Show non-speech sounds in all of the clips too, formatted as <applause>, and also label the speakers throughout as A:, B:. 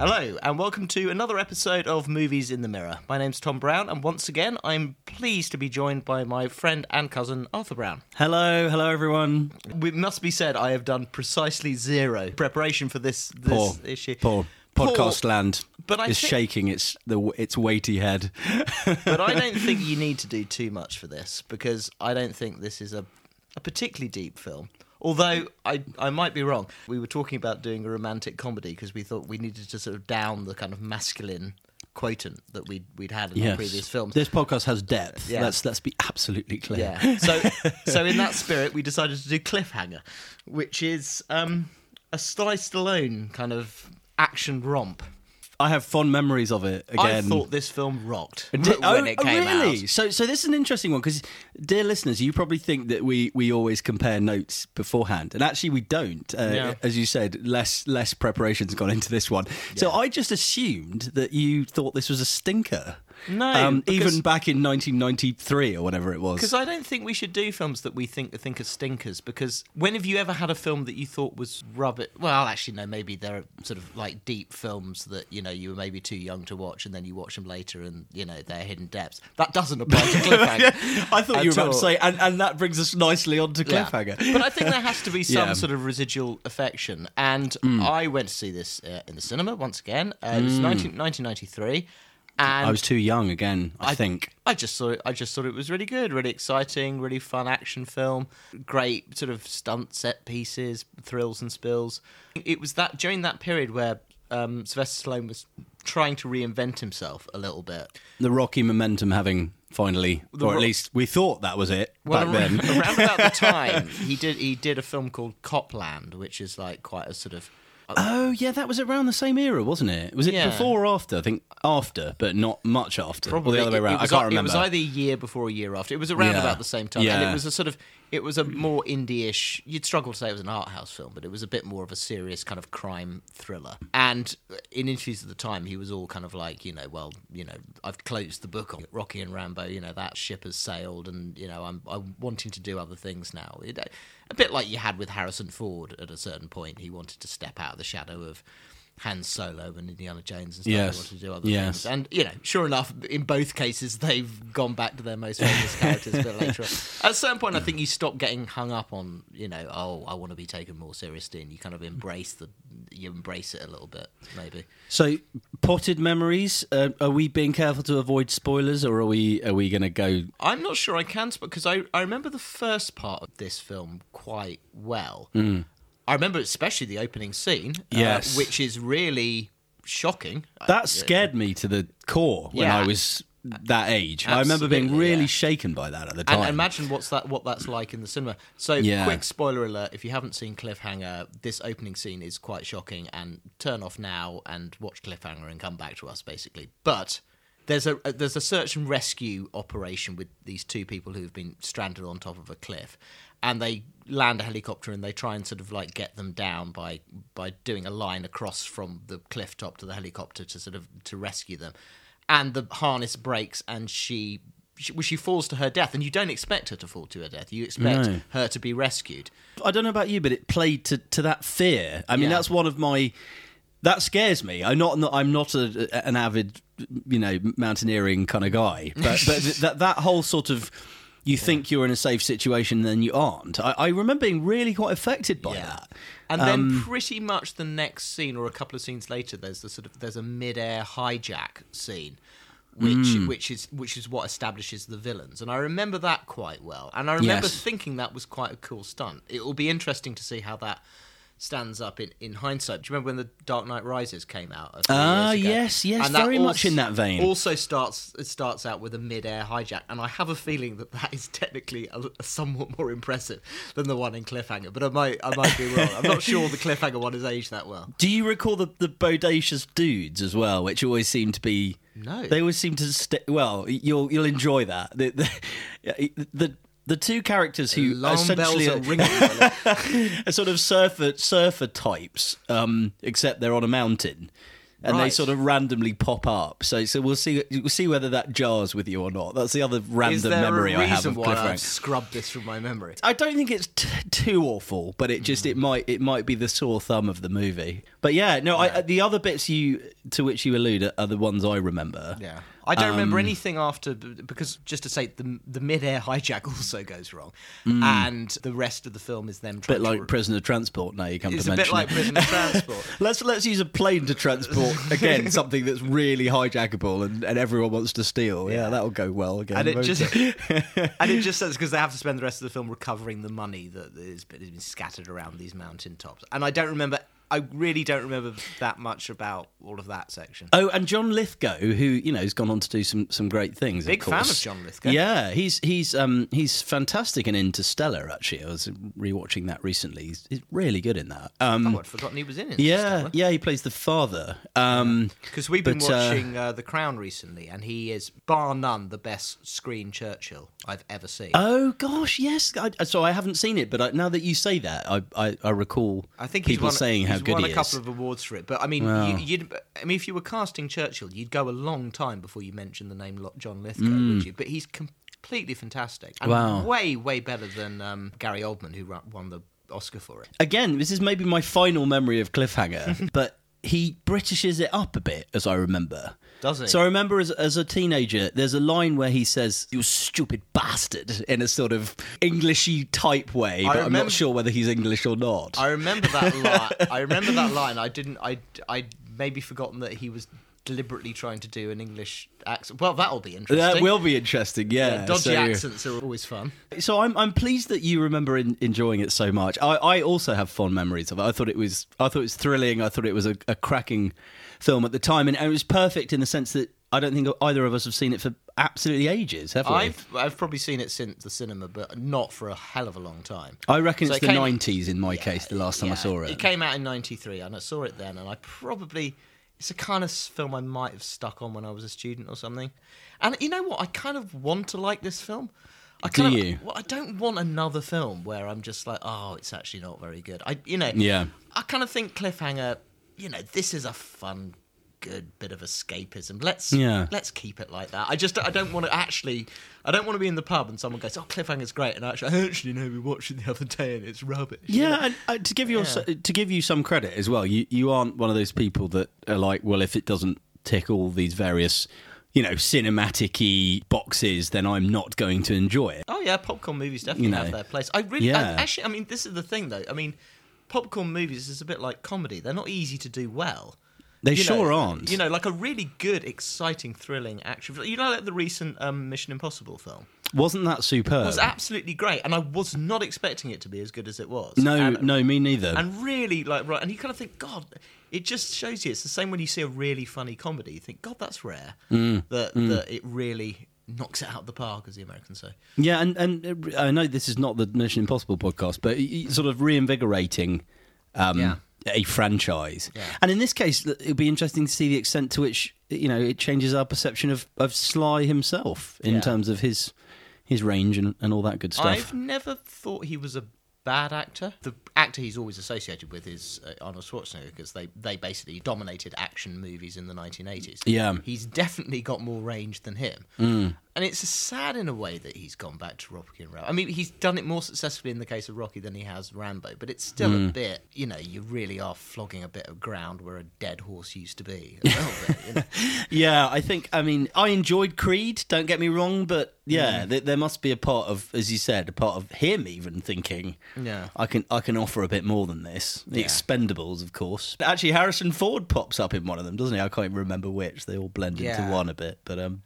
A: Hello, and welcome to another episode of Movies in the Mirror. My name's Tom Brown, and once again, I'm pleased to be joined by my friend and cousin, Arthur Brown.
B: Hello, hello everyone.
A: It must be said, I have done precisely zero preparation for this, this
B: Poor,
A: issue.
B: poor podcast land
A: But I
B: is
A: think-
B: shaking its the its weighty head. <laughs>
A: But I don't think <laughs> you need to do too much for this, because I don't think this is a, a particularly deep film. Although I, I might be wrong. We were talking about doing a romantic comedy because we thought we needed to sort of down the kind of masculine quotient that we'd, we'd had in our previous films.
B: This podcast has depth.
A: Yeah.
B: Let's let's be absolutely clear.
A: Yeah. So, so in that spirit, we decided to do Cliffhanger, which is um, a Sly Stallone kind of action romp.
B: I have fond memories of it. Again,
A: I thought this film rocked when
B: oh,
A: it
B: oh,
A: came
B: really?
A: out.
B: So, so this is an interesting one because, dear listeners, you probably think that we we always compare notes beforehand, and actually we don't. Uh,
A: Yeah.
B: As you said, less less preparation's gone into this one. So I just assumed that you thought this was a stinker.
A: No,
B: um,
A: because-
B: even back in 1993 or whatever it was.
A: Because I don't think we should do films that we think think are stinkers. Because when have you ever had a film that you thought was rubbish? Well, actually, no. Maybe there are sort of like deep films that you know you were maybe too young to watch, and then you watch them later, and you know they're hidden depths. That doesn't apply to <laughs> Cliffhanger. <laughs>
B: I thought you were about to say, and, and that brings us nicely on to
A: Yeah.
B: Cliffhanger.
A: But I think there has to be <laughs> some
B: Yeah.
A: sort of residual affection. And
B: Mm.
A: I went to see this uh, in the cinema once again. Uh, it was 19, 1993. And
B: I was too young again, I, think.
A: I just thought it, I just thought it was really good, really exciting, really fun action film. Great sort of stunt set pieces, thrills and spills. It was that during that period where um, Sylvester Stallone was trying to reinvent himself a little bit.
B: The Rocky momentum having finally,
A: The
B: or at
A: Ro-
B: least we thought that was it
A: Well,
B: back
A: around,
B: then.
A: around about the <laughs> time he did he did a film called Copland, which is like quite a sort of
B: Oh yeah, that was around the same era, wasn't it? Was it
A: Yeah.
B: before or after? I think after, but not much after. or the other way around. I
A: was,
B: can't remember.
A: It
B: remember.
A: was either a year before or a year after. It was around
B: Yeah.
A: about the same time, and
B: Yeah.
A: it was a sort of. It was a more indie-ish. You'd struggle to say it was an art house film, but it was a bit more of a serious kind of crime thriller. And in interviews at the time, he was all kind of like, you know, well, you know, I've closed the book on Rocky and Rambo. You know, that ship has sailed, and you know, I'm I'm wanting to do other things now. It, a bit like you had with Harrison Ford at a certain point. He wanted to step out of the shadow of. Han Solo and Indiana Jones and stuff.
B: Yes.
A: They wanted to do other
B: Yes.
A: things. And, you know, sure enough, in both cases, they've gone back to their most famous characters a bit <laughs> later on. At a certain point, I think you stop getting hung up on, you know, oh, I want to be taken more seriously, and you kind of embrace the, you embrace it a little bit, maybe.
B: so, potted memories. Uh, are we being careful to avoid spoilers, or are we are we going to go?
A: I'm not sure I can, because I, I remember the first part of this film quite well. I remember especially the opening scene, uh, which is really shocking.
B: That scared me to the core when
A: Yeah.
B: I was that age. I remember being really
A: yeah.
B: shaken by that at the time.
A: And imagine what's that what that's like in the cinema. So
B: Yeah.
A: quick spoiler alert, if you haven't seen Cliffhanger, this opening scene is quite shocking and turn off now and watch Cliffhanger and come back to us basically. But there's a there's a search and rescue operation with these two people who've been stranded on top of a cliff and they land a helicopter and they try and sort of like get them down by by doing a line across from the cliff top to the helicopter to sort of to rescue them and the harness breaks and she she, well, she falls to her death and you don't expect her to fall to her death you expect
B: No.
A: her to be rescued
B: I don't know about you, but it played to, to that fear. I mean,
A: Yeah.
B: that's one of my that scares me. I'm not I'm not a, an avid you know mountaineering kind of guy, but but <laughs> that that whole sort of you think you're in a safe situation, then you aren't. I, I remember being really quite affected by that.
A: and
B: Um,
A: then pretty much the next scene or a couple of scenes later there's the sort of there's a mid-air hijack scene which
B: Hmm.
A: which is which is what establishes the villains and I remember that quite well and I remember
B: Yes.
A: thinking that was quite a cool stunt it will be interesting to see how that stands up in, in hindsight. Do you remember when the Dark Knight Rises came out?
B: Ah,
A: ago?
B: yes, yes,
A: And
B: very much in that vein.
A: Also starts it starts out with a mid-air hijack, and I have a feeling that that is technically a, a somewhat more impressive than the one in Cliffhanger. But I might I might be wrong. I'm not sure the Cliffhanger one has aged that well.
B: Do you recall the, the bodacious dudes as well, which always seem to be?
A: No.
B: they always seem to. St- well, you'll you'll enjoy that. The the, <laughs> the, the two characters who
A: Alarm
B: essentially
A: bells are ringing. <laughs>
B: are sort of surfer surfer types, um, except they're on a mountain. and they sort of randomly pop up. So so we'll see we'll see whether that jars with you or not. That's the other random memory I have of
A: why
B: cliffhanger.
A: I've scrubbed this from my memory?
B: I don't think it's t- too awful, but it just it might it might be the sore thumb of the movie. But yeah, no, I, the other bits you to which you allude are, are the ones I remember.
A: Yeah. I don't remember
B: Um,
A: anything after because just to say the the mid-air hijack <laughs> also goes wrong, and the rest of the film is them
B: Mm. bit like
A: to.
B: prisoner transport. Now you come
A: it's
B: to
A: a
B: mention
A: bit like
B: it.
A: prisoner <laughs> transport.
B: Let's let's use a plane to transport <laughs> again something that's really hijackable and, and everyone wants to steal. Yeah, that'll go well again.
A: and it just
B: it?
A: and it just says because they have to spend the rest of the film recovering the money that has been scattered around these mountain tops. And I don't remember. I really don't remember that much about all of that section.
B: Oh, and John Lithgow, who you know has gone on to do some some great things.
A: Big
B: of
A: fan of John Lithgow.
B: Yeah, he's he's um he's fantastic in Interstellar. Actually, I was rewatching that recently. He's, he's really good in that. Um,
A: Oh, I'd forgotten he was in it.
B: yeah, yeah, he plays the father. Um,
A: Because we've been
B: But, uh,
A: watching uh, The Crown recently, and he is bar none the best screen Churchill I've ever seen.
B: Oh gosh, yes. I, so I haven't seen it, but I, now that you say that, I I, I recall
A: I think
B: people
A: won,
B: saying how
A: he's won
B: he
A: a couple of awards for it. But I mean,
B: Wow.
A: you, you'd, I mean, if you were casting Churchill, you'd go a long time before you mentioned the name John Lithgow, would you? But he's completely fantastic and
B: Mm. Wow.
A: way, way better than um, Gary Oldman, who won the Oscar for it.
B: Again, this is maybe my final memory of Cliffhanger, <laughs> but he Britishes it up a bit, as I remember.
A: Does he?
B: So I remember as, as a teenager, there's a line where he says, "You stupid bastard," in a sort of Englishy type way, but I'm not sure whether he's English or not.
A: I remember that line. <laughs> I remember that line. I didn't. I I maybe forgotten that he was deliberately trying to do an English accent. Well, that'll be interesting.
B: that will be interesting, yeah.
A: Yeah, dodgy
B: so-
A: accents are always fun.
B: So I'm I'm pleased that you remember in, enjoying it so much. I, I also have fond memories of it. I thought it was I thought it was thrilling. I thought it was a, a cracking film at the time, and, and it was perfect in the sense that I don't think either of us have seen it for absolutely ages, have we?
A: I've I've probably seen it since the cinema, but not for a hell of a long time.
B: I reckon
A: So
B: it's
A: it
B: the
A: came-
B: 90s in my case. The last time I saw it.
A: It came out in '93, and I saw it then, and I probably it's a kind of film I might have stuck on when I was a student or something. And you know what? I kind of want to like this film. I
B: Do
A: kind of,
B: you?
A: Well, I don't want another film where I'm just like, oh, it's actually not very good. I, you know,
B: Yeah.
A: I kind of think Cliffhanger. You know, this is a fun, good bit of escapism. Let's
B: Yeah.
A: let's keep it like that. I just I don't want to actually. I don't want to be in the pub and someone goes, "Oh, Cliffhanger's great," and actually, I actually know we watched it the other day and it's rubbish. you know?
B: Yeah, and uh, to give you
A: Yeah.
B: to give you some credit as well, you you aren't one of those people that are like, well, if it doesn't tick all these various, you know, cinematic-y boxes, then I'm not going to enjoy it.
A: Oh yeah, popcorn movies definitely
B: You know.
A: have their place. I really,
B: Yeah.
A: I, actually, I mean, this is the thing though. I mean, popcorn movies is a bit like comedy. They're not easy to do well.
B: They
A: You know,
B: sure aren't.
A: You know, like a really good, exciting, thrilling action. You know, like the recent um, Mission Impossible film
B: Wasn't that superb?
A: it was absolutely great, and I was not expecting it to be as good as it was.
B: no,
A: and,
B: no, me neither.
A: and really like right, and you kind of think, God, it just shows you. It's the same when you see a really funny comedy. You think, God, that's rare.
B: Mm.
A: That that it really knocks it out of the park, as the Americans say.
B: Yeah, and and I know this is not the Mission Impossible podcast, but sort of reinvigorating um,
A: Yeah.
B: A franchise.
A: Yeah.
B: And in this case, it'd be interesting to see the extent to which you know it changes our perception of of Sly himself in
A: Yeah.
B: terms of his his range and, and all that good stuff.
A: I've never thought he was a bad actor. The actor he's always associated with is uh, Arnold Schwarzenegger because they, they basically dominated action movies in the 1980s.
B: Yeah. Mm.
A: He's definitely got more range than him. And it's sad in a way that he's gone back to Rocky and Rambo. I mean, he's done it more successfully in the case of Rocky than he has Rambo, but it's still
B: Mm.
A: a bit, you know, you really are flogging a bit of ground where a dead horse used to be. <laughs> Bit, you know.
B: Yeah, I think. I mean, I enjoyed Creed. Don't get me wrong, but
A: Mm.
B: yeah, there, there must be a part of, as you said, a part of him even thinking,
A: Yeah.
B: I can, I can offer a bit more than this. The
A: Yeah.
B: Expendables, of course. Actually, Harrison Ford pops up in one of them, doesn't he? I can't even remember which. They all blend
A: Yeah.
B: into one a bit, but um,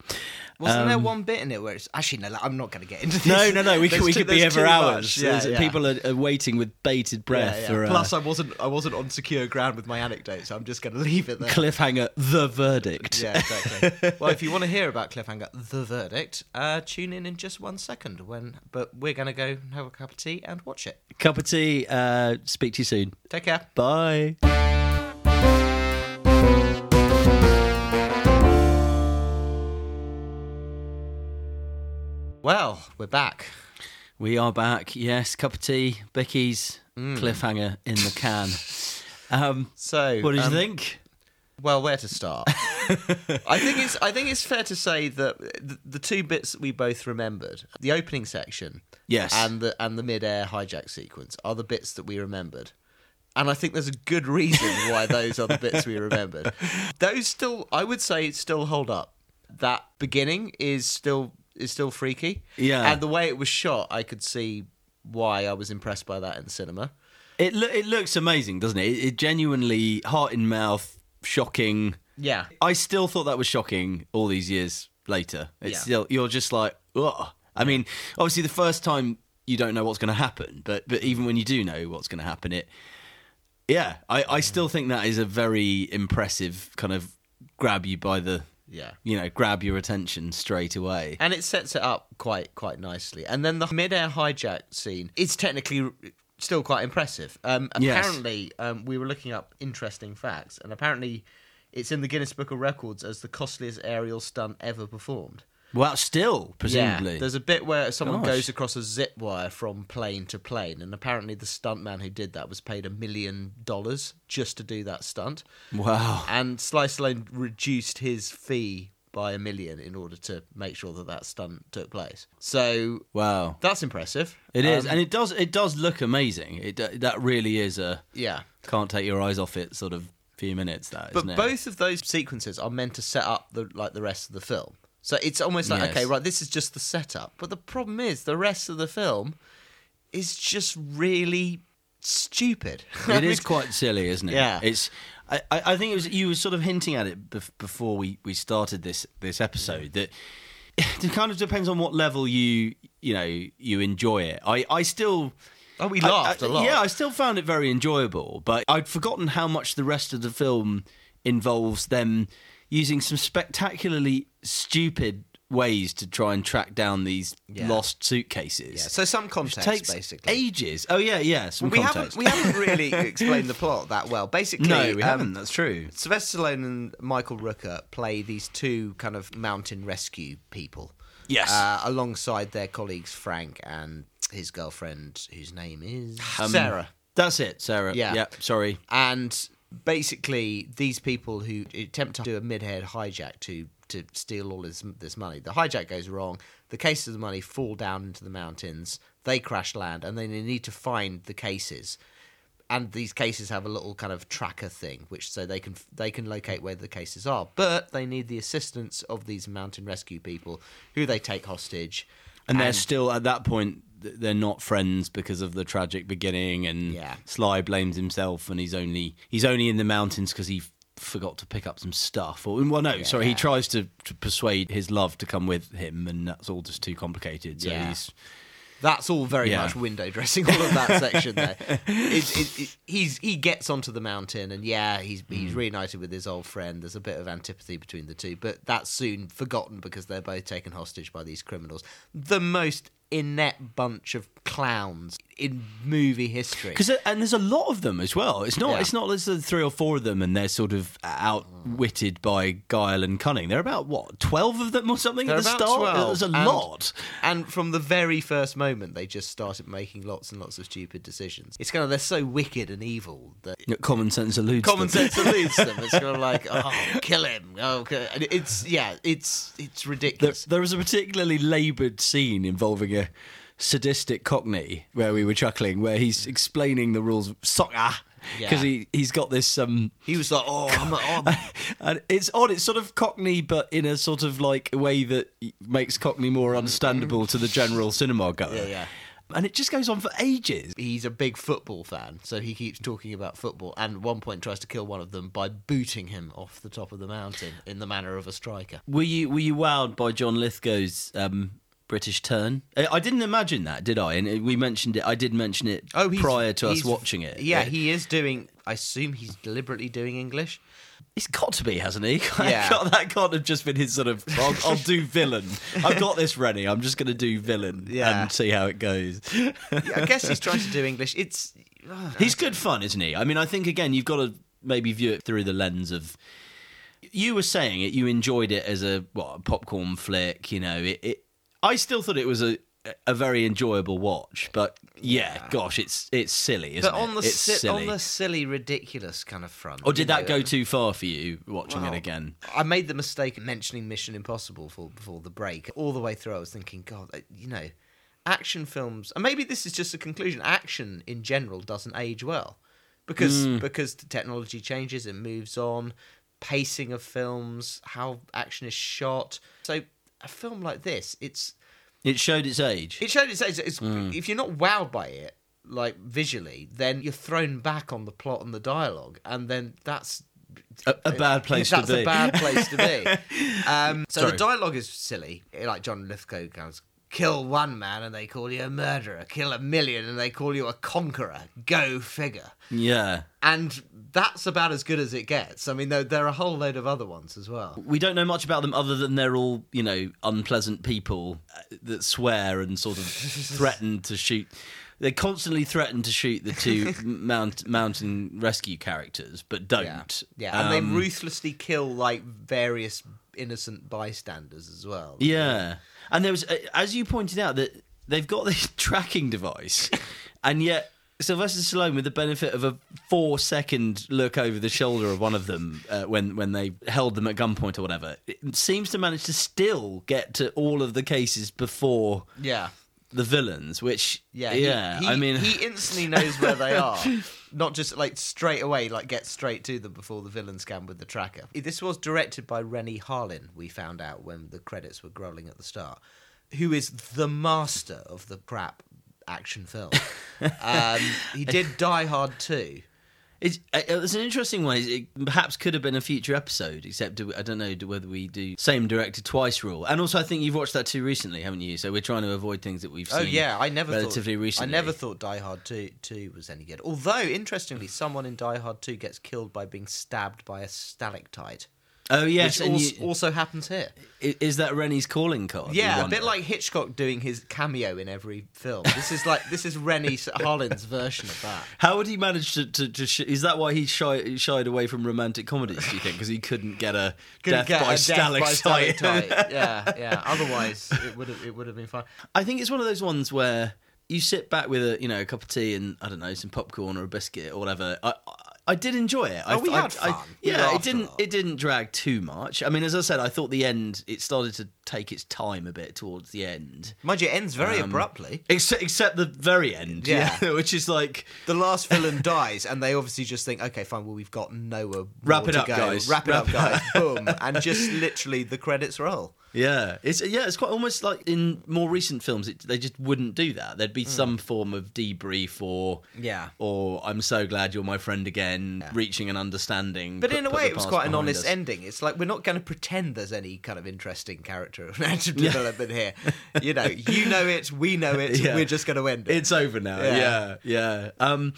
A: Wasn't there
B: Um,
A: one bit in it where it's actually no? I'm not going to get into this.
B: no, no, no. We <laughs> could, we could be for hours.
A: Yeah, yeah.
B: People are, are waiting with bated breath
A: yeah.
B: for uh,
A: Plus, I wasn't I wasn't on secure ground with my anecdote, so I'm just going <laughs> to leave it there.
B: cliffhanger. The verdict.
A: yeah, exactly. <laughs> well, if you want to hear about Cliffhanger, the verdict, uh, tune in in just one second. When, but we're going to go have a cup of tea and watch it.
B: Cup of tea. Uh, speak to you soon.
A: Take care.
B: Bye.
A: Well, we're back.
B: We are back. Yes, cup of tea. Becky's
A: Mm.
B: cliffhanger in the can. Um,
A: So,
B: what did
A: um,
B: you think?
A: Well, where to start? <laughs> I think it's I think it's fair to say that the, the two bits that we both remembered, the opening section,
B: Yes.
A: and the and the mid-air hijack sequence, are the bits that we remembered. And I think there's a good reason why those are the bits we remembered. <laughs> Those still, I would say, still hold up. That beginning is still is still freaky.
B: Yeah.
A: and the way it was shot, I could see why I was impressed by that in the cinema.
B: It lo- it looks amazing, doesn't it? it? It genuinely heart in mouth, shocking.
A: Yeah,
B: I still thought that was shocking all these years later. It's
A: Yeah.
B: still you're just like, ugh. I mean, obviously the first time you don't know what's going to happen, but but even when you do know what's going to happen, it yeah, I I still think that is a very impressive kind of grab you by the
A: yeah.
B: you know grab your attention straight away.
A: and it sets it up quite quite nicely. And then the mid-air hijack scene is technically still quite impressive. Um,
B: Yes.
A: apparently, um, we were looking up interesting facts, and apparently, it's in the Guinness Book of Records as the costliest aerial stunt ever performed.
B: Well, still presumably.
A: Yeah, there's a bit where someone
B: Gosh.
A: goes across a zip wire from plane to plane, and apparently the stuntman who did that was paid a million dollars just to do that stunt.
B: wow.
A: And Sly Stallone reduced his fee by a million in order to make sure that that stunt took place. So
B: Wow.
A: that's impressive.
B: It is,
A: Um,
B: and it does. It does look amazing. It that really is a
A: yeah.
B: can't take your eyes off it sort of few minutes. That
A: But both of those sequences are meant to set up the like the rest of the film. So it's almost like
B: Yes.
A: okay, right, this is just the setup. But the problem is the rest of the film is just really stupid. <laughs>
B: it is quite silly, isn't it?
A: Yeah.
B: It's. I, I I think it was you were sort of hinting at it bef- before we, we started this this episode that <laughs> it kind of depends on what level you you know you enjoy it. I I still.
A: Oh, we laughed
B: I-
A: a lot.
B: Yeah, I still found it very enjoyable, but I'd forgotten how much the rest of the film involves them using some spectacularly stupid ways to try and track down these
A: Yeah.
B: lost suitcases.
A: Yeah, so some context
B: takes
A: basically.
B: ages. Oh yeah, yeah. Some
A: we
B: context.
A: haven't we haven't really <laughs> explained the plot that well. Basically,
B: no, we
A: um,
B: haven't. That's true.
A: Sylvester Stallone and Michael Rooker play these two kind of mountain rescue people.
B: Yes.
A: Uh, alongside their colleagues Frank and his girlfriend, whose name is
B: Um,
A: Sarah.
B: That's it, Sarah.
A: Yeah.
B: Yeah. Sorry.
A: And basically, these people who attempt to do a mid-head hijack to to steal all this this money, the hijack goes wrong. The cases of the money fall down into the mountains. They crash land, and then they need to find the cases. And these cases have a little kind of tracker thing, which so they can they can locate where the cases are. But they need the assistance of these mountain rescue people, who they take hostage.
B: And they're still at that point. Th- They're not friends because of the tragic beginning, and
A: Yeah.
B: Sly blames himself, and he's only he's only in the mountains because he forgot to pick up some stuff. Or well, no, sorry, he tries to, to persuade his love to come with him, and that's all just too complicated. So
A: Yeah.
B: he's
A: That's all very
B: Yeah.
A: much window dressing. All of that <laughs> section there. It's, it, it, he's he gets onto the mountain, and yeah, he's he's
B: Mm.
A: reunited with his old friend. There's a bit of antipathy between the two, but that's soon forgotten because they're both taken hostage by these criminals. The most inept bunch of clowns in movie history.
B: Because and there's a lot of them as well. It's not.
A: Yeah.
B: It's not. There's uh, three or four of them, and they're sort of outwitted by guile and cunning. There are about what twelve of them or something
A: They're
B: at the start.
A: 12,
B: There's a
A: and-
B: lot.
A: And from the very first moment, they just started making lots and lots of stupid decisions. It's kind of they're so wicked and evil that
B: Common sense eludes. Them.
A: Common
B: them.
A: sense eludes them. It's kind of <laughs> like, oh, kill him. Okay, and it's yeah, it's it's ridiculous.
B: there was a particularly laboured scene involving a sadistic Cockney where we were chuckling, where he's explaining the rules of soccer because
A: Yeah.
B: he he's got this um.
A: He was like, oh, I'm, I'm <laughs>
B: And it's odd. It's sort of Cockney, but in a sort of like way that makes Cockney more understandable to the general cinema goer.
A: Yeah, yeah.
B: And it just goes on for ages.
A: he's a big football fan, so he keeps talking about football. And at one point, tries to kill one of them by booting him off the top of the mountain in the manner of a striker.
B: Were you were you wowed by John Lithgow's um, British turn? I I didn't imagine that, did I? And we mentioned it. I did mention it
A: Oh,
B: prior to us watching it.
A: Yeah,
B: Uh,
A: he is doing. I assume he's deliberately doing English.
B: He's got to be, hasn't he? <laughs>
A: Yeah.
B: That can't have just been his sort of. I'll, I'll do villain. I've got this ready. I'm just going to do villain
A: Yeah.
B: and see how it goes.
A: Yeah, I guess he's trying to do English. It's
B: He's good fun, isn't he? I mean, I think again, you've got to maybe view it through the lens of. You were saying it. You enjoyed it as a what a popcorn flick. You know, it. it I still thought it was a a very enjoyable watch. But yeah,
A: Yeah.
B: gosh, it's it's silly, isn't
A: But on
B: it?
A: the si-
B: silly.
A: on the silly, ridiculous kind of front.
B: or did that
A: know,
B: go too far for you watching
A: Well,
B: it again?
A: I made the mistake of mentioning Mission Impossible for, before the break. All the way through, I was thinking, God, uh, you know, action films, and maybe this is just a conclusion. Action in general doesn't age well because
B: Mm.
A: because the technology changes, it moves on. Pacing of films, how action is shot. So a film like this, it's
B: It showed its age.
A: it showed its age. It's,
B: Mm.
A: If you're not wowed by it, like visually, then you're thrown back on the plot and the dialogue, and then that's
B: a, a bad place to be.
A: That's a bad place to be. <laughs> Um, so
B: Sorry.
A: the dialogue is silly. Like John Lithgow goes, "Kill one man and they call you a murderer. Kill a million and they call you a conqueror. Go figure."
B: yeah.
A: And that's about as good as it gets. I mean, there, there are a whole load of other ones as well.
B: We don't know much about them other than they're all, you know, unpleasant people uh, that swear and sort of <laughs> threaten to shoot. They constantly threaten to shoot the two <laughs> mount, mountain rescue characters, but don't.
A: Yeah, yeah, and they
B: Um,
A: ruthlessly kill like various innocent bystanders as well.
B: Yeah, and there was, uh, as you pointed out, that they've got <laughs> this tracking device, and yet Sylvester Stallone, with the benefit of a four-second look over the shoulder of one of them uh, when when they held them at gunpoint or whatever, it seems to manage to still get to all of the cases before
A: yeah.
B: The villains. Which,
A: Yeah,
B: yeah,
A: He,
B: I mean,
A: he instantly knows where they are, <laughs> not just like straight away, like get straight to them before the villains can with the tracker. This was directed by Renny Harlin. We found out when the credits were rolling at the start, who is the master of the crap action film. <laughs> um, he did Die Hard 2.
B: It's, uh, it's an interesting one. It perhaps could have been a future episode, except I don't know whether we do same director twice rule. And also, I think you've watched that too recently, haven't you? So we're trying to avoid things that we've seen.
A: Oh yeah, I never
B: relatively
A: thought,
B: recently.
A: I never thought Die Hard 2, 2 was any good. Although interestingly, someone in Die Hard 2 gets killed by being stabbed by a stalactite.
B: Oh yes,
A: which
B: and
A: also,
B: you-
A: also happens here.
B: Is that Renny's calling card?
A: Yeah, a bit like Hitchcock doing his cameo in every film. This is like this is Renny Harlin's version of that.
B: How would he manage to? to, to sh- is that why he shy, shied away from romantic comedies? Do you think because he couldn't get a <laughs>
A: Couldn't
B: death
A: get
B: by
A: a death by
B: stalactite? <laughs>
A: yeah, yeah. Otherwise, it would have it would have been fine.
B: I think it's one of those ones where you sit back with a you know a cup of tea and I don't know some popcorn or a biscuit or whatever. I I, I did enjoy it. I,
A: Oh, we
B: I-
A: had fun. We
B: yeah, it didn't it didn't drag too much. I mean, as I said, I thought the end it started to take its time a bit towards the end.
A: Mind you, it ends very
B: Um,
A: abruptly.
B: Except, except the very end,
A: Yeah.
B: yeah, <laughs> which is like
A: The last villain <laughs> dies, and they obviously just think, okay, fine. Well, we've got nowhere.
B: Wrap it
A: to
B: up,
A: go.
B: guys.
A: Wrap it
B: Wrap
A: up,
B: it
A: guys. Boom, <laughs> and just literally the credits roll.
B: Yeah, it's yeah, it's quite almost like in more recent films, it, they just wouldn't do that. There'd be some form of debrief or
A: Yeah.
B: or I'm so glad you're my friend again,
A: Yeah.
B: reaching an understanding.
A: But
B: put-
A: in a way, it was quite an honest
B: us.
A: ending. It's like we're not going to pretend there's any kind of interesting character or narrative <laughs> development here. You know, you know it, we know it. <laughs>
B: Yeah.
A: We're just going to end it.
B: It's over now.
A: Yeah.
B: Yeah, yeah. Um,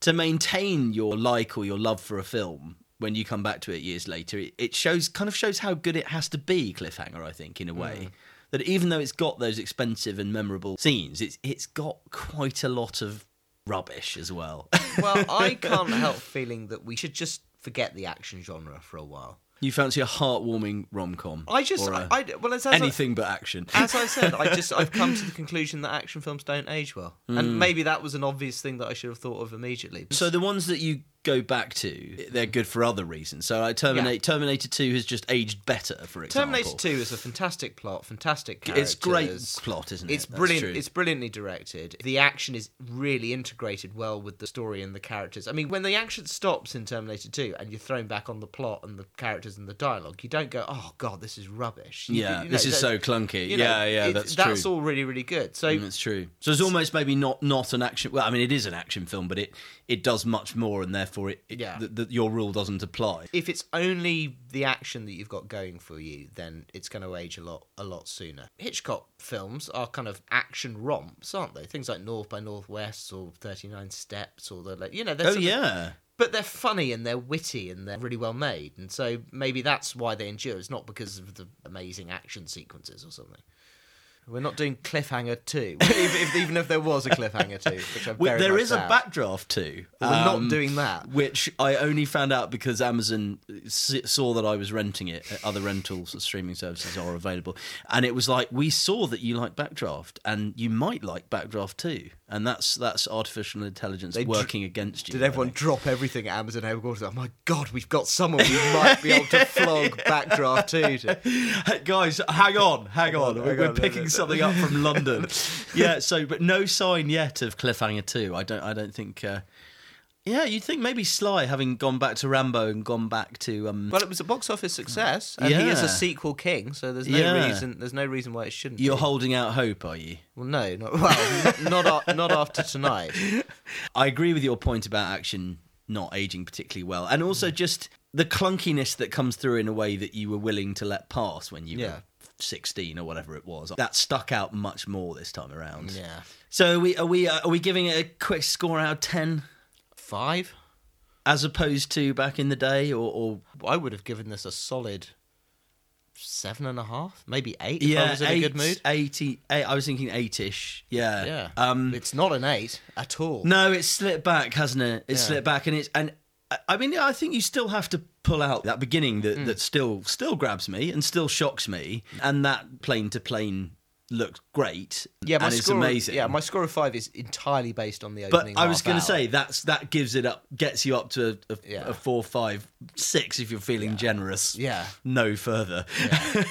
B: to maintain your like or your love for a film when you come back to it years later, it, it shows kind of shows how good it has to be. Cliffhanger, I think, in a way. That even though it's got those expensive and memorable scenes, it's it's got quite a lot of rubbish as well.
A: well, I <laughs> can't help feeling that we should just forget the action genre for a while.
B: You fancy a heartwarming rom com?
A: I just,
B: or a-
A: I, I- well, as, as I-
B: anything but action.
A: as I said, I just I've come to the <laughs> conclusion that action films don't age well, and hmm. maybe that was an obvious thing that I should have thought of immediately.
B: So the ones that you go back to, they're good for other reasons. So like Terminator,
A: Yeah.
B: Terminator Two has just aged better, for example.
A: Terminator Two is a fantastic plot, fantastic characters.
B: It's great plot, isn't it?
A: It's
B: That's
A: brilliant.
B: true.
A: It's brilliantly directed. The action is really integrated well with the story and the characters. I mean, when the action stops in Terminator Two and you're thrown back on the plot and the characters and the dialogue, you don't go, "Oh God, this is rubbish." You-
B: Yeah,
A: you
B: this is so clunky.
A: you know,
B: yeah, yeah, that's,
A: that's all really, really good. So mm,
B: That's true. So it's almost maybe not not an action. Well, I mean, it is an action film, but it it does much more, and therefore it, it
A: Yeah.
B: th- th- your rule doesn't apply.
A: if it's only the action that you've got going for you, then it's going to age a lot, a lot sooner. Hitchcock films are kind of action romps, aren't they? Things like North by Northwest or Thirty Nine Steps, or the like, you know, they're
B: Oh
A: sort of-
B: yeah,
A: but they're funny and they're witty and they're really well made, and so maybe that's why they endure. It's not because of the amazing action sequences or something. We're not doing cliffhanger two, <laughs> if, even if there was a cliffhanger two, which I very
B: there
A: much
B: a backdraft two.
A: We're not
B: um,
A: doing that.
B: Which I only found out because Amazon saw that I was renting it. Other rentals or streaming services are available, and it was like we saw that you like Backdraft, and you might like Backdraft too, and that's that's artificial intelligence
A: They dr-
B: working against you.
A: Did everyone
B: think.
A: drop everything at Amazon headquarters? Oh my god, we've got someone we might be able to flog <laughs> Backdraft two to.
B: Hey, guys, hang on, hang on.
A: hang
B: We're,
A: on,
B: we're
A: no,
B: picking
A: no, no.
B: something up from London. <laughs> yeah. So, but no sign yet of Cliffhanger Two. I don't. I don't think. Uh, yeah, you'd think maybe Sly, having gone back to Rambo and gone back to. Um,
A: Well, it was a box office success, and he is a sequel king, so there's no
B: Yeah.
A: reason. There's no reason why it shouldn't.
B: you're
A: be.
B: holding out hope, are you?
A: Well, no, not well, not not, a- not after tonight. <laughs>
B: I agree with your point about action not aging particularly well, and also just the clunkiness that comes through in a way that you were willing to let pass when you
A: Yeah.
B: were 16 or whatever it was. That stuck out much more this time around.
A: Yeah,
B: So are we are we uh, are we giving it a quick score out of 10
A: five.
B: as opposed to back in the day or, or
A: I would have given this a solid seven and a half, maybe eight. if I
B: yeah,
A: was in
B: eight,
A: a good mood.
B: 80 eight, I was thinking 8ish. Yeah.
A: Yeah,
B: Um
A: it's not an eight at all.
B: No, it's slipped back, hasn't it? It's
A: Yeah.
B: slipped back, and it's and I- I mean, I think you still have to pull out that beginning that,
A: Mm.
B: that still still grabs me and still shocks me, and that plane to plane looks great.
A: Yeah, my
B: and it's
A: score.
B: amazing.
A: Yeah, my score of five is entirely based on the opening. but.
B: I was
A: going to
B: say that's that gives it up, gets you up to a, a,
A: Yeah.
B: a four, five, six if you're feeling generous.
A: Yeah.
B: no further.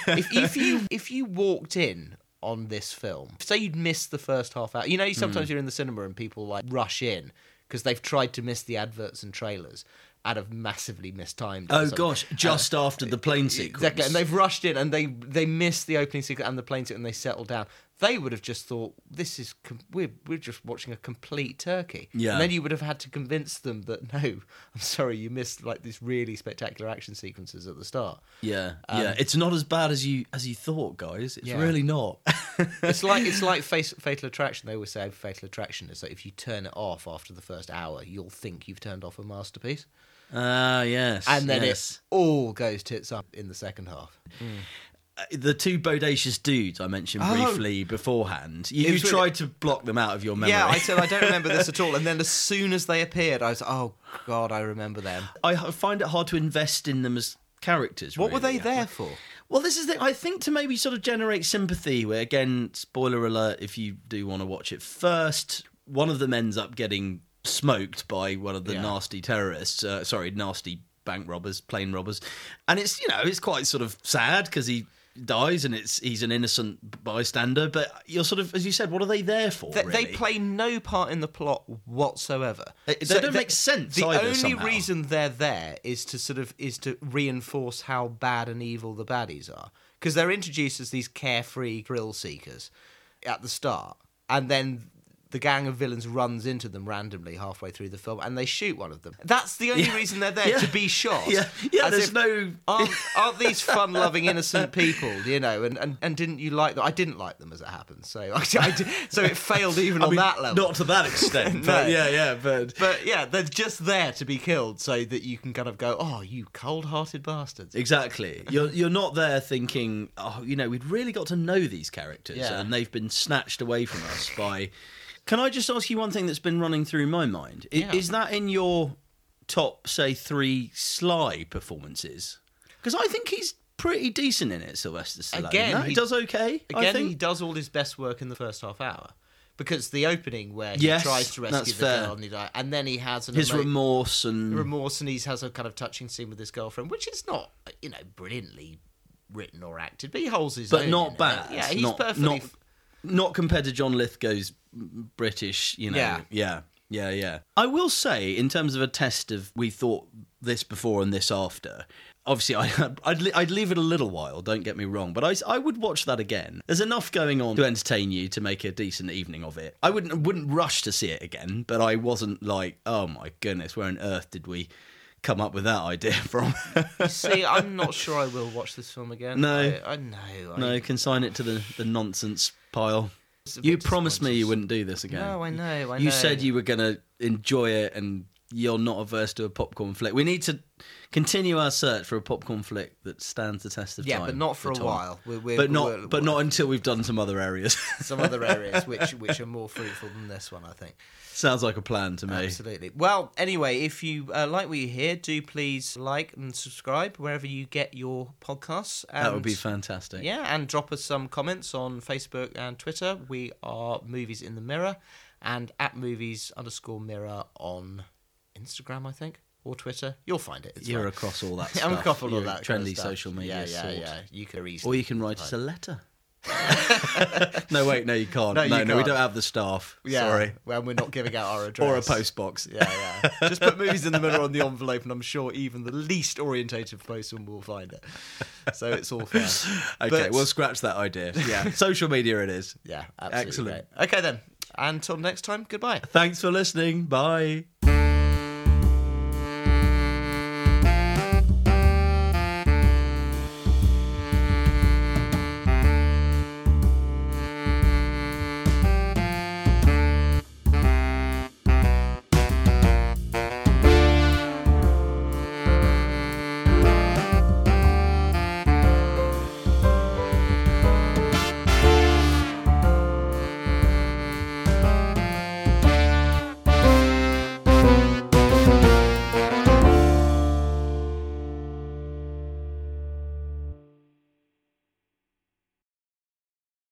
A: if, if <laughs> you if you walked in on this film, say you'd missed the first half hour. You know, sometimes hmm. you're in the cinema and people like rush in because they've tried to miss the adverts and trailers and have massively mistimed.
B: oh gosh, just after the plane sequence.
A: Exactly, and they've rushed in and they they missed the opening sequence and the plane sequence and they settled down. They would have just thought this is com- we're we're just watching a complete turkey.
B: Yeah.
A: and then you would have had to convince them that <laughs> no, I'm sorry, you missed like these really spectacular action sequences at the start.
B: yeah, yeah. It's not as bad as you as you thought, guys. It's
A: Um, Yeah.
B: really not. <laughs>
A: It's like it's like <laughs> face, Fatal Attraction. They always say Fatal Attraction is that if you turn it off after the first hour, you'll think you've turned off a masterpiece,
B: Ah, yes.
A: and then
B: yes.
A: it all goes tits up in the second half.
B: the two bodacious dudes I mentioned
A: Oh.
B: briefly beforehand. You, you
A: really-
B: tried to block them out of your memory.
A: Yeah, I said I don't remember this at <laughs> all, and then as soon as they appeared, I was oh god, I remember them.
B: I find it hard to invest in them as characters.
A: What were they there for?
B: Well, this is the, I think to maybe sort of generate sympathy. Where again, spoiler alert, if you do want to watch it first, one of them ends up getting smoked by one of the
A: Yeah.
B: nasty terrorists. Uh, sorry, nasty bank robbers, plane robbers, and it's you know it's quite sort of sad because he dies and it's he's an innocent bystander. But you're sort of as you said, what are they there for?
A: They, they play no part in the plot whatsoever.
B: They- they don't make sense
A: The only
B: somehow.
A: reason they're there is to sort of is to reinforce how bad and evil the baddies are, because they're introduced as these carefree thrill seekers at the start, and then. The gang of villains runs into them randomly halfway through the film, and they shoot one of them. That's the only
B: Yeah.
A: reason they're there
B: Yeah.
A: to be shot.
B: Yeah, yeah.
A: As
B: There's
A: if-
B: no.
A: aren't, <laughs> aren't these fun-loving, innocent people? You know, and, and, and didn't you like them? I didn't like them as it happened, so <laughs> I, I did- so it failed even
B: I
A: on
B: mean,
A: that level.
B: Not to that <laughs> extent,
A: No.
B: but yeah, yeah, but
A: But yeah, they're just there to be killed, so that you can kind of go, "Oh, you cold-hearted bastards."
B: Exactly. You're you're not there thinking, oh, you know, we'd really got to know these characters, and they've been snatched away from us by. Can I just ask you one thing that's been running through my mind? I-
A: Yeah.
B: Is that in your top, say, three Sly performances? Because I think he's pretty decent in it, Sylvester Stallone.
A: Again,
B: No,
A: he-
B: he does okay. I
A: Again,
B: think.
A: he does all his best work in the first half hour. Because the opening where he
B: Yes,
A: tries to rescue
B: that's
A: the
B: fair.
A: girl and, he die, and then he has an
B: His
A: ama-
B: remorse and
A: remorse and he has a kind of touching scene with his girlfriend, which is not, you know, brilliantly written or acted, but he holds his own.
B: but
A: not it.
B: bad.
A: Yeah, he's
B: not,
A: perfectly.
B: Not, not compared to John Lithgow's British, you know.
A: Yeah.
B: yeah, yeah, yeah. I will say, in terms of a test of we thought this before and this after. Obviously, <laughs> I, I'd, I'd leave it a little while. Don't get me wrong, but I, I would watch that again. There's enough going on to entertain you to make a decent evening of it. I wouldn't wouldn't rush to see it again, but I wasn't like, oh my goodness, where on earth did we come up with that idea <laughs> from?
A: See, I'm not sure I will watch this film again.
B: No.
A: I, I know. I,
B: no, consign it to the, the nonsense pile. You promised me you wouldn't do this again.
A: No, I know. I know.
B: You said you were going to enjoy it and you're not averse to a popcorn flick. We need to continue our search for a popcorn flick that stands the test of
A: Yeah,
B: time.
A: but not for a while. We're, we're,
B: But not,
A: we're-
B: but not until we've done some other areas. <laughs>
A: some other areas <laughs> which which are more fruitful than this one, I think.
B: Sounds like a plan to me.
A: Absolutely. Well, anyway, if you uh, like what you hear, do please like and subscribe wherever you get your podcasts. And,
B: That would be fantastic.
A: Yeah, and drop us some comments on Facebook and Twitter. We are Movies in the Mirror and at Movies underscore Mirror on Instagram, I think, or Twitter. You'll find it. It's
B: You're
A: fine.
B: across all that <laughs>
A: I'm across all of that
B: trendy
A: kind of
B: social media.
A: Yeah, yeah,
B: sort.
A: yeah. You can easily.
B: Or you can write us a letter. <laughs> no, wait, no, you can't.
A: No,
B: No,
A: you
B: no, we
A: can't.
B: don't have the staff.
A: Yeah,
B: Sorry.
A: Well, we're not giving out our address <laughs>
B: Or a post box.
A: Yeah, yeah. Just put movies in the middle on the envelope, and I'm sure even the least orientated postman will find it. So it's all fair.
B: Okay,
A: But-
B: we'll scratch that idea. Yeah, social media it is.
A: Yeah, absolutely.
B: Excellent.
A: great. Okay then. Until next time, goodbye.
B: Thanks for listening. Bye.